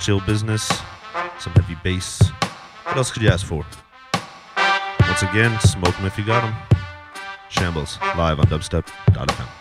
chill business, some heavy bass. What else could you ask for? Once again, smoke 'em if you got 'em. Shambles, live on dubstep.fm.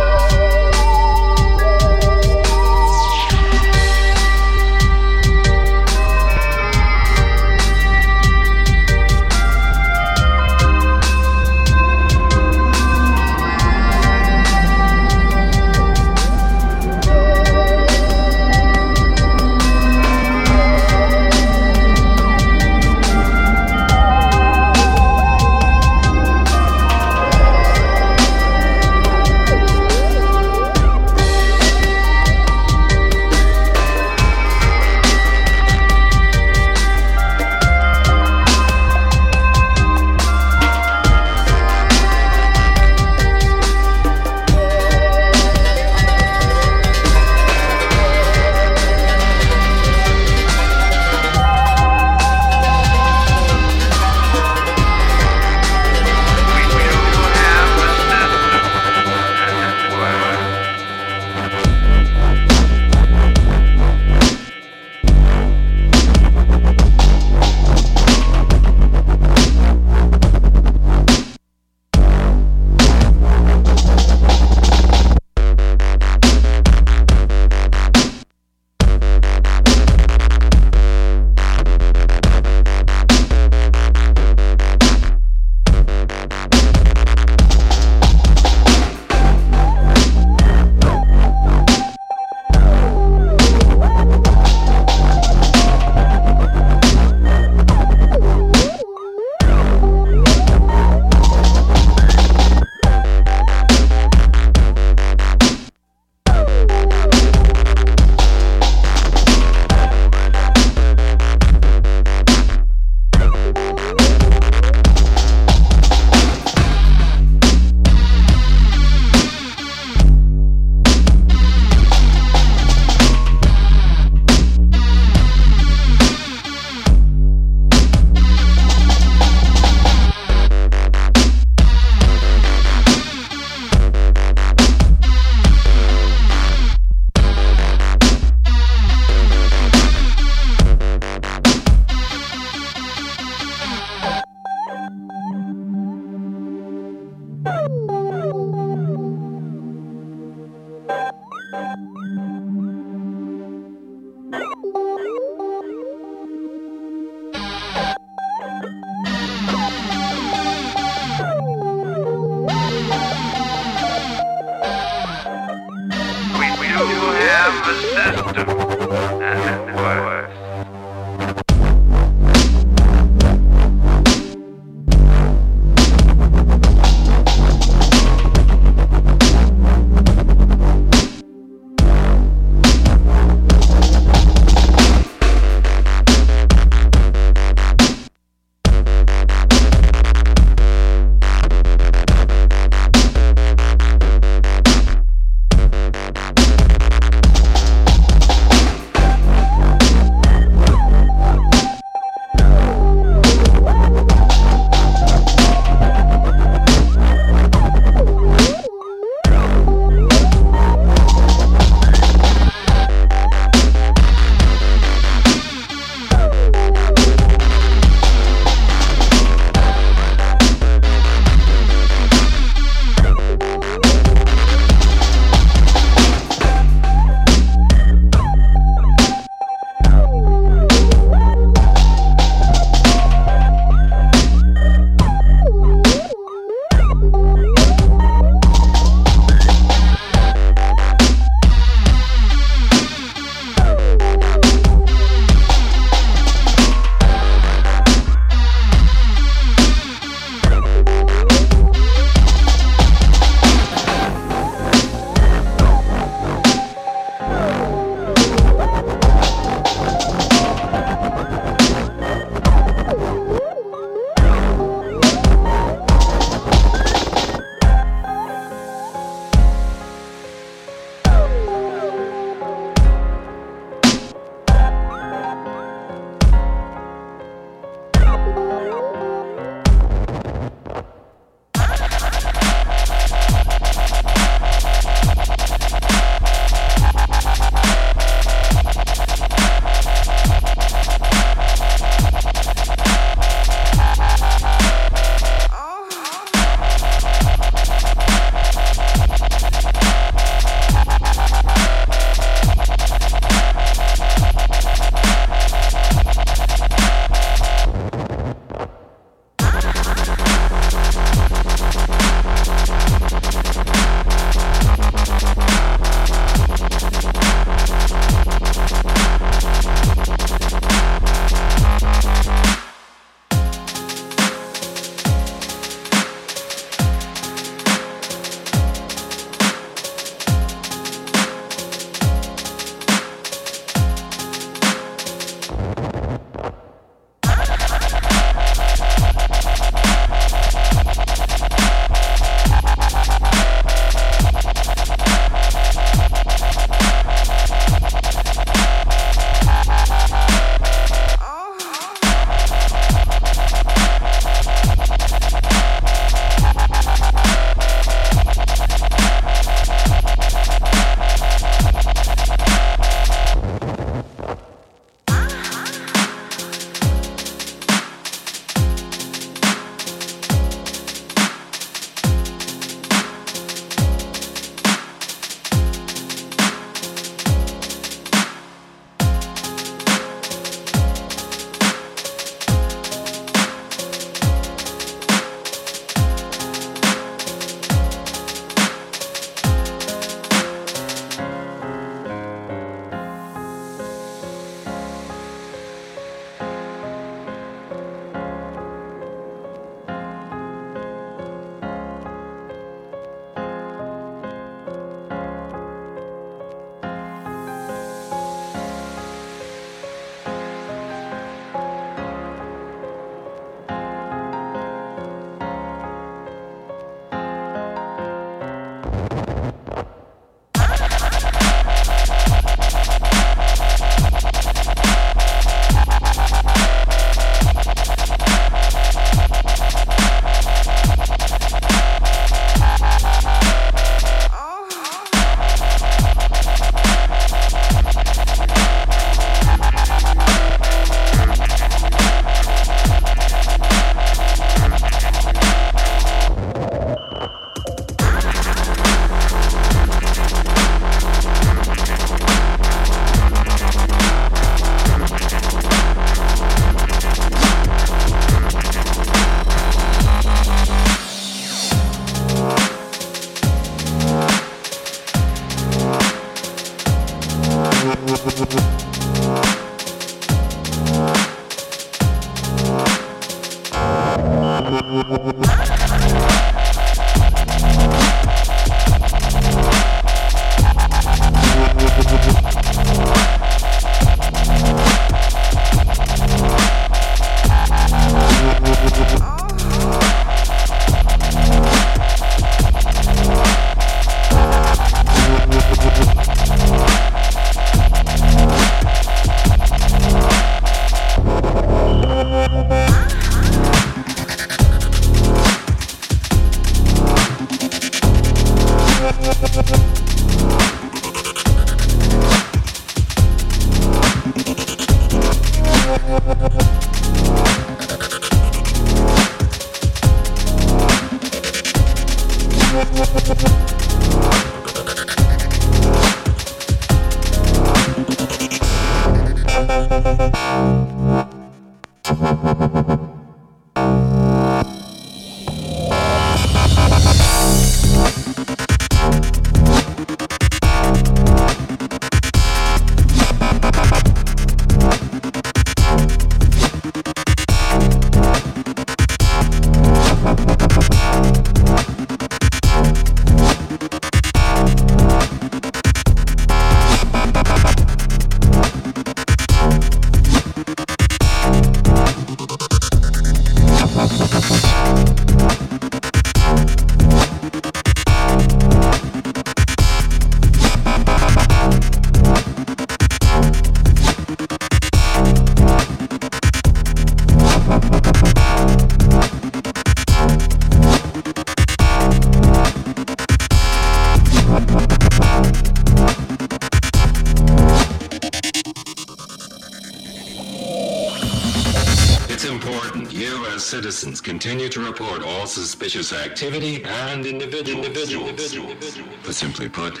citizens continue to report all suspicious activity and individuals. individuals. But simply put,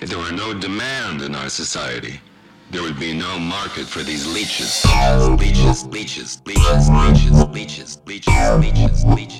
if there were no demand in our society, there would be no market for these leeches. Leeches, leeches, leeches, leeches, leeches, leeches, leeches, leeches, leeches,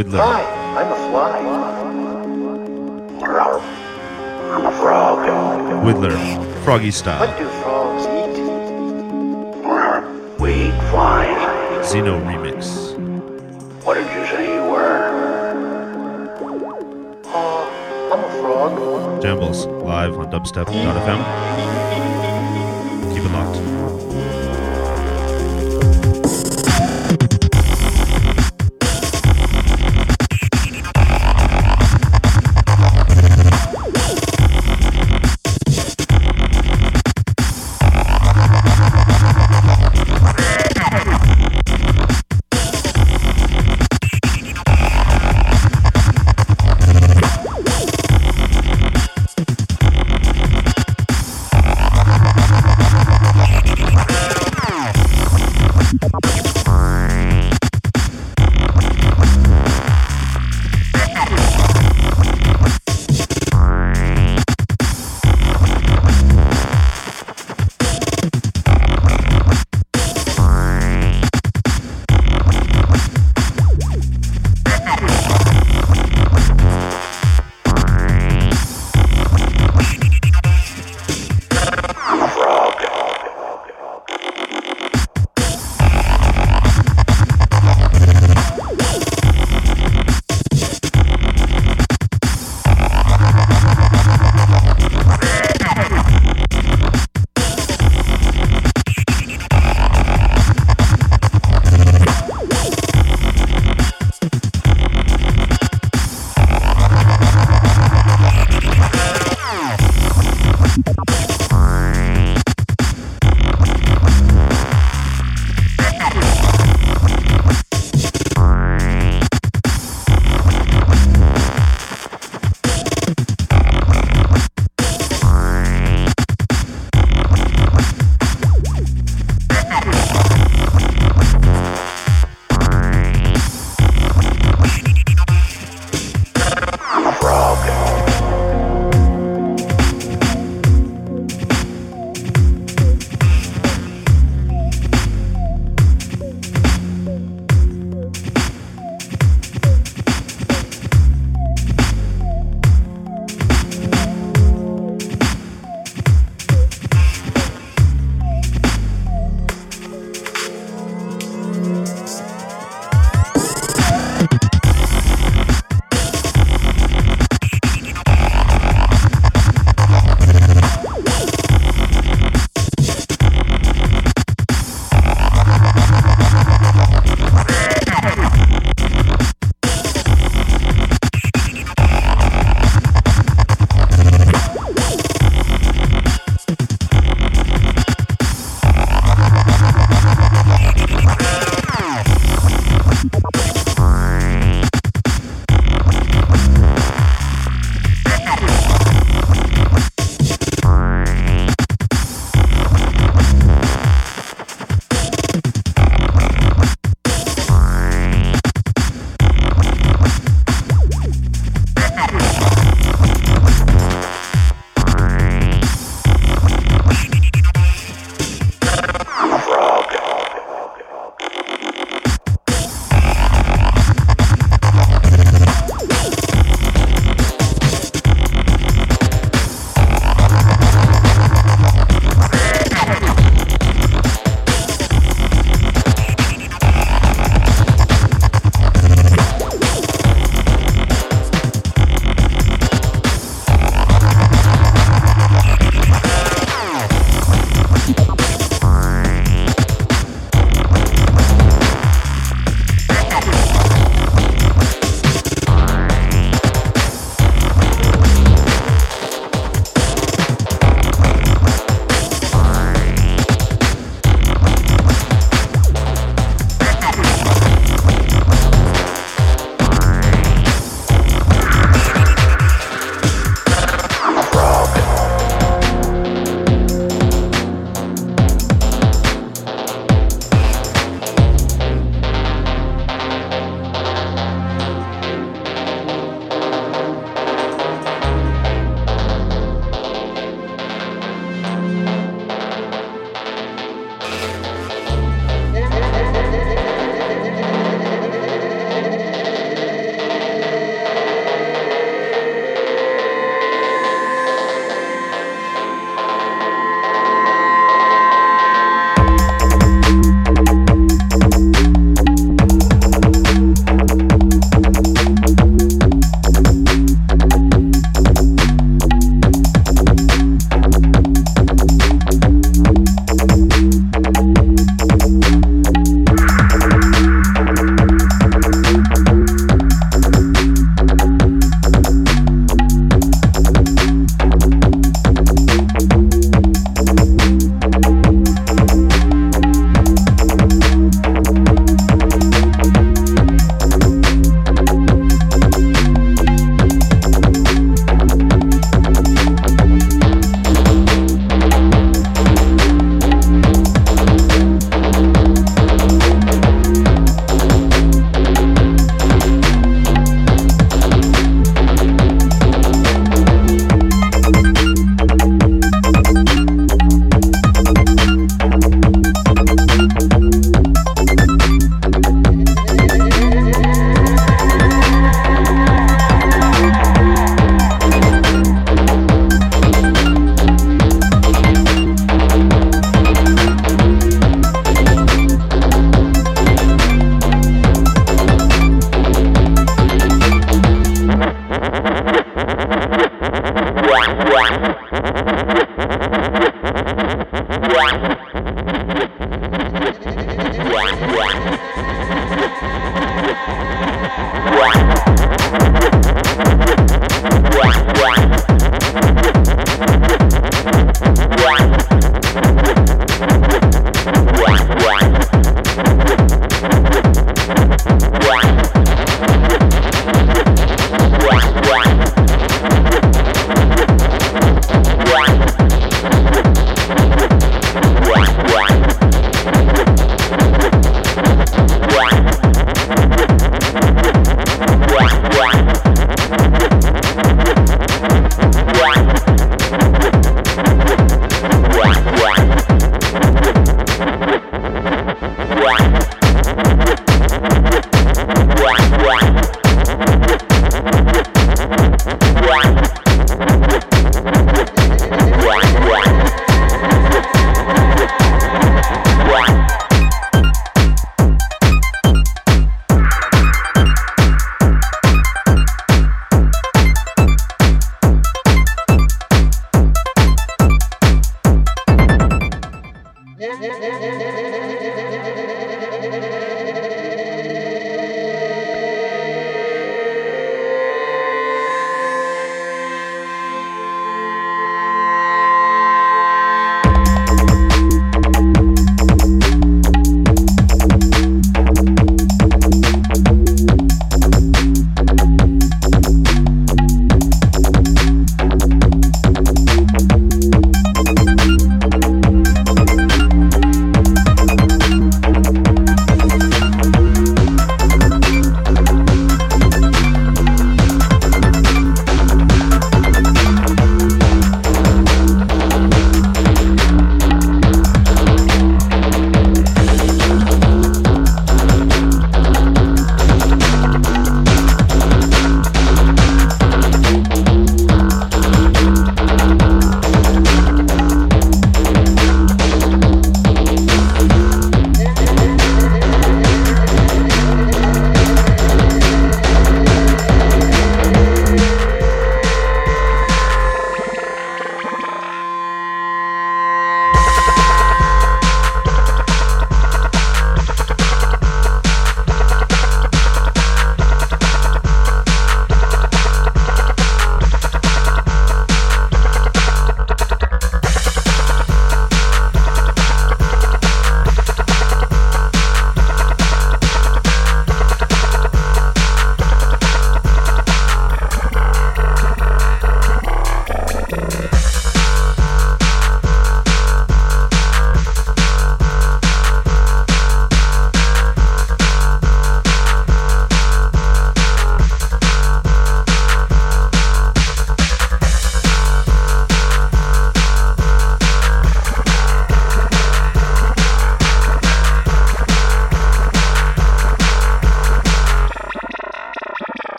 Whittler. Hi, I'm a fly. I'm a frog. Whittler. Froggy style. What do frogs eat? We eat flies. Xeno remix. What did you say you were? Uh, I'm a frog. Jambles. Live on dubstep.fm.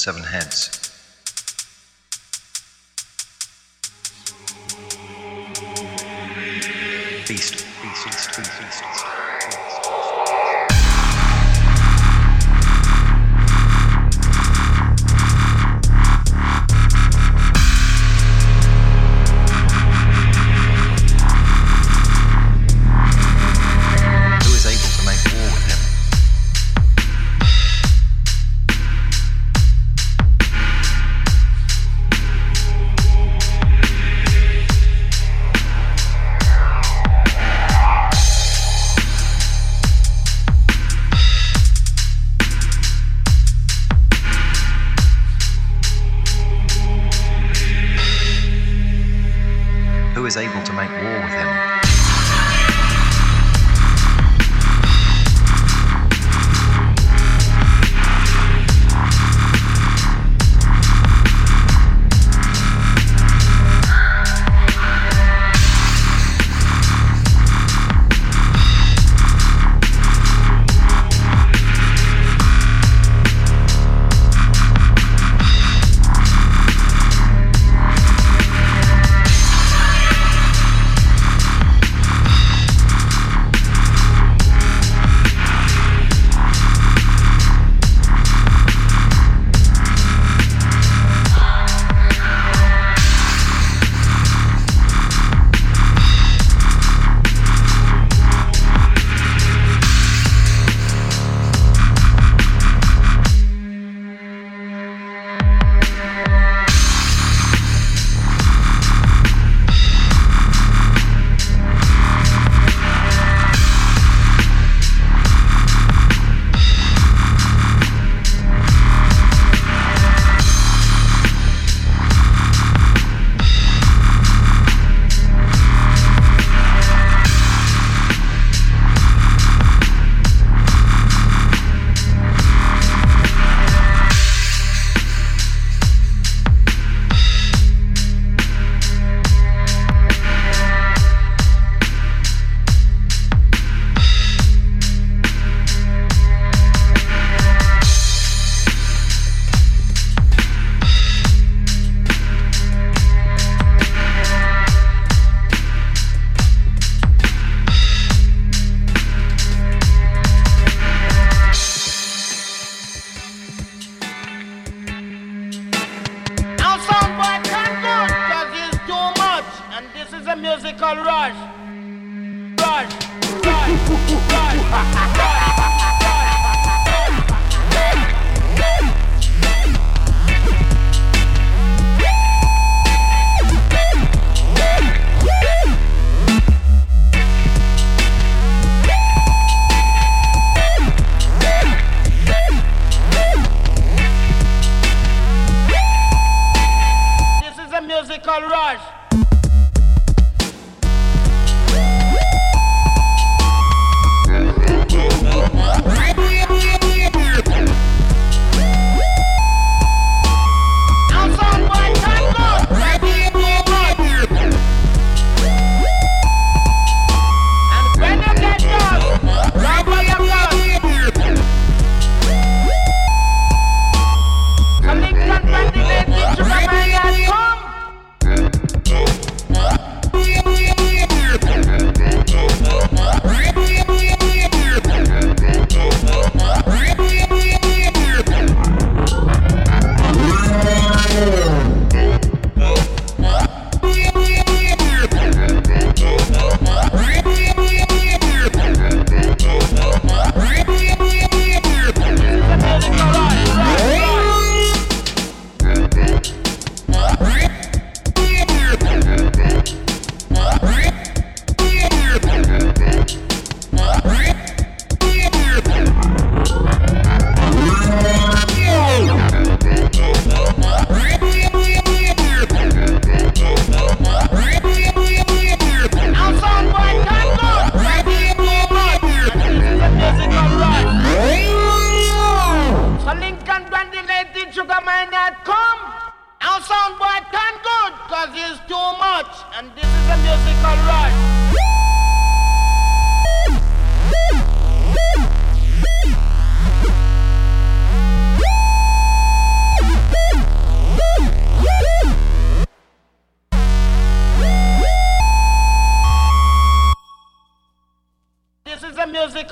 seven heads.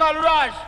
Rush, rush,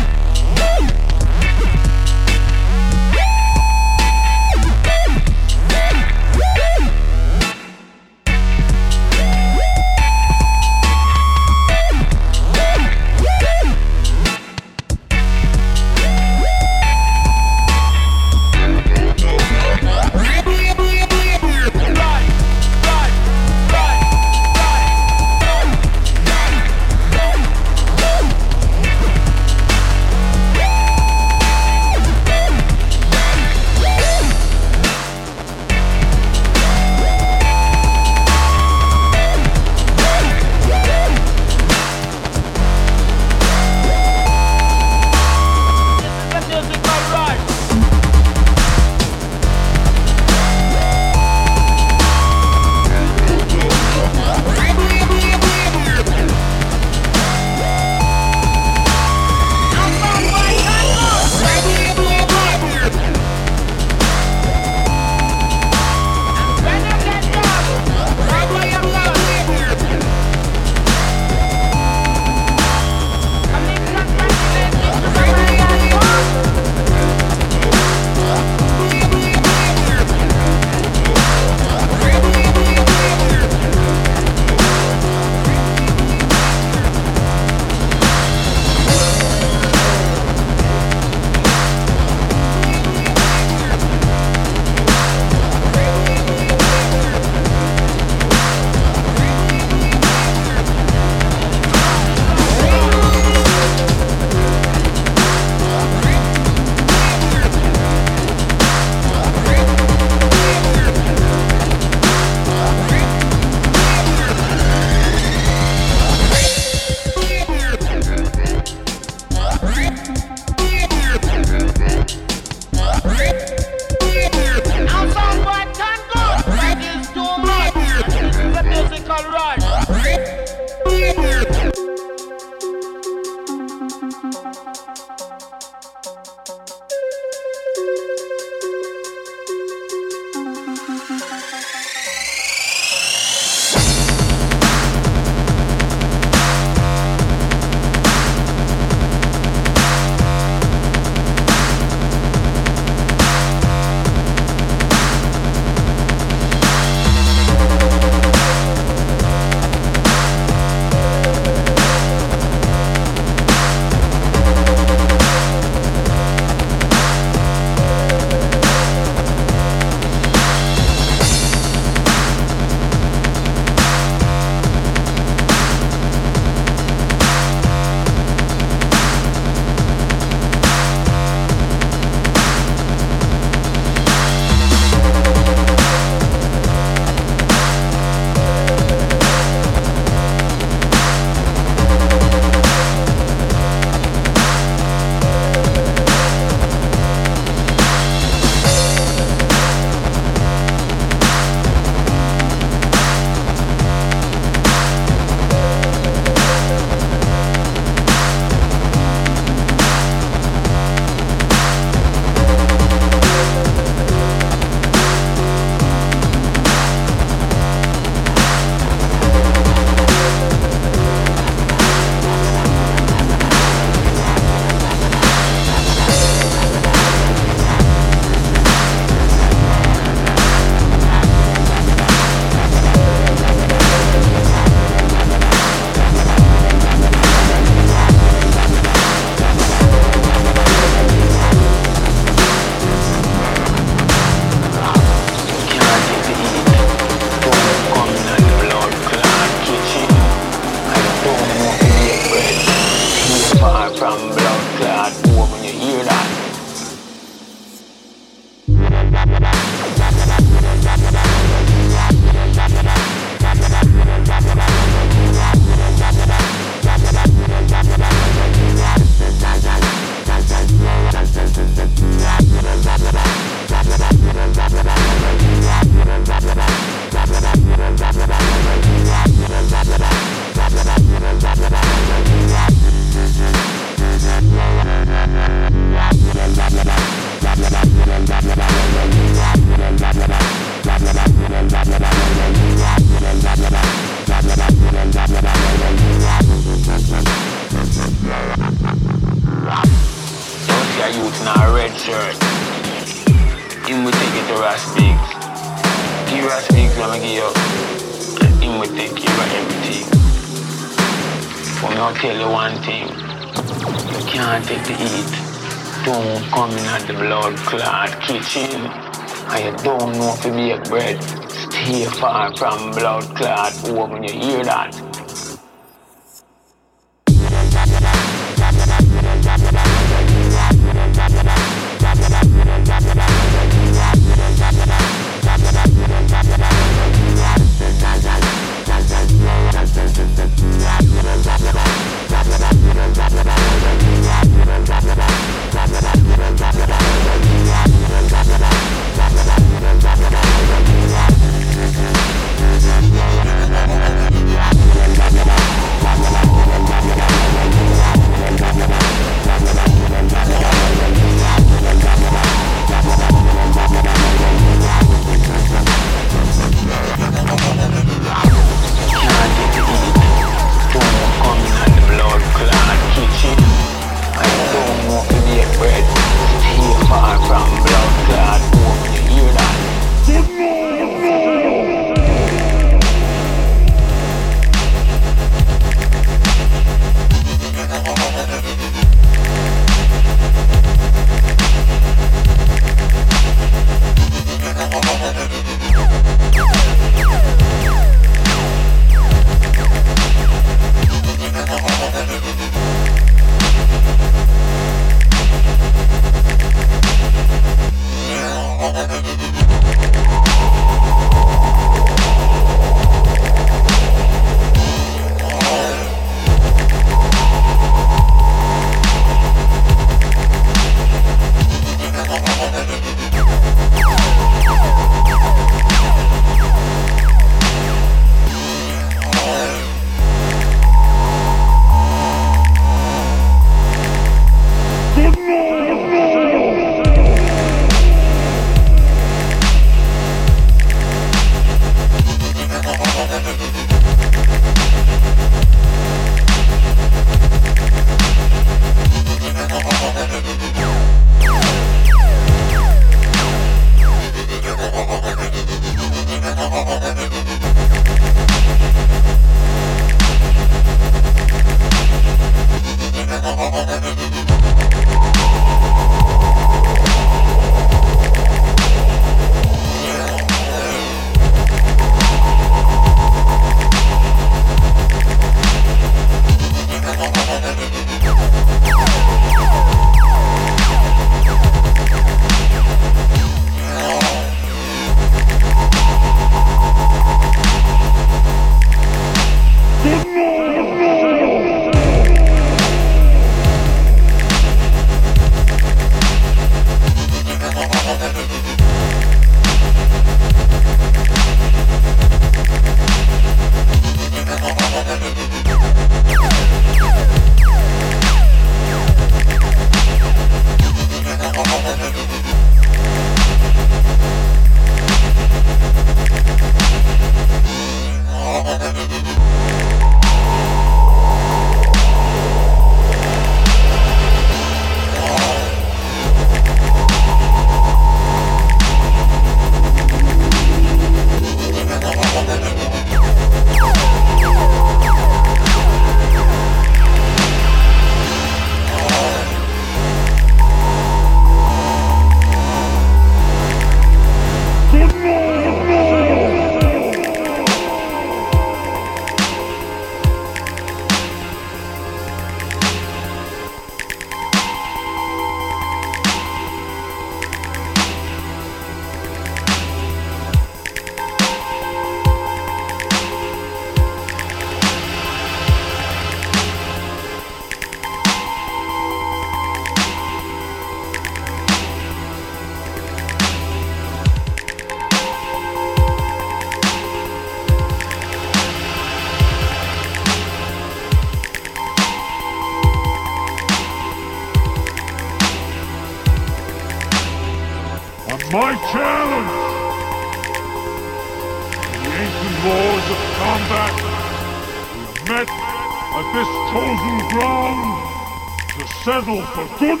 por tudo.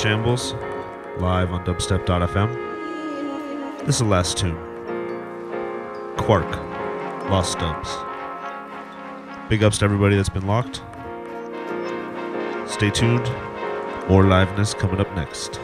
Shambles, live on dubstep.fm. This is the last tune. Quark, Lost Dubs. Big ups to everybody that's been locked. Stay tuned. More liveness coming up next.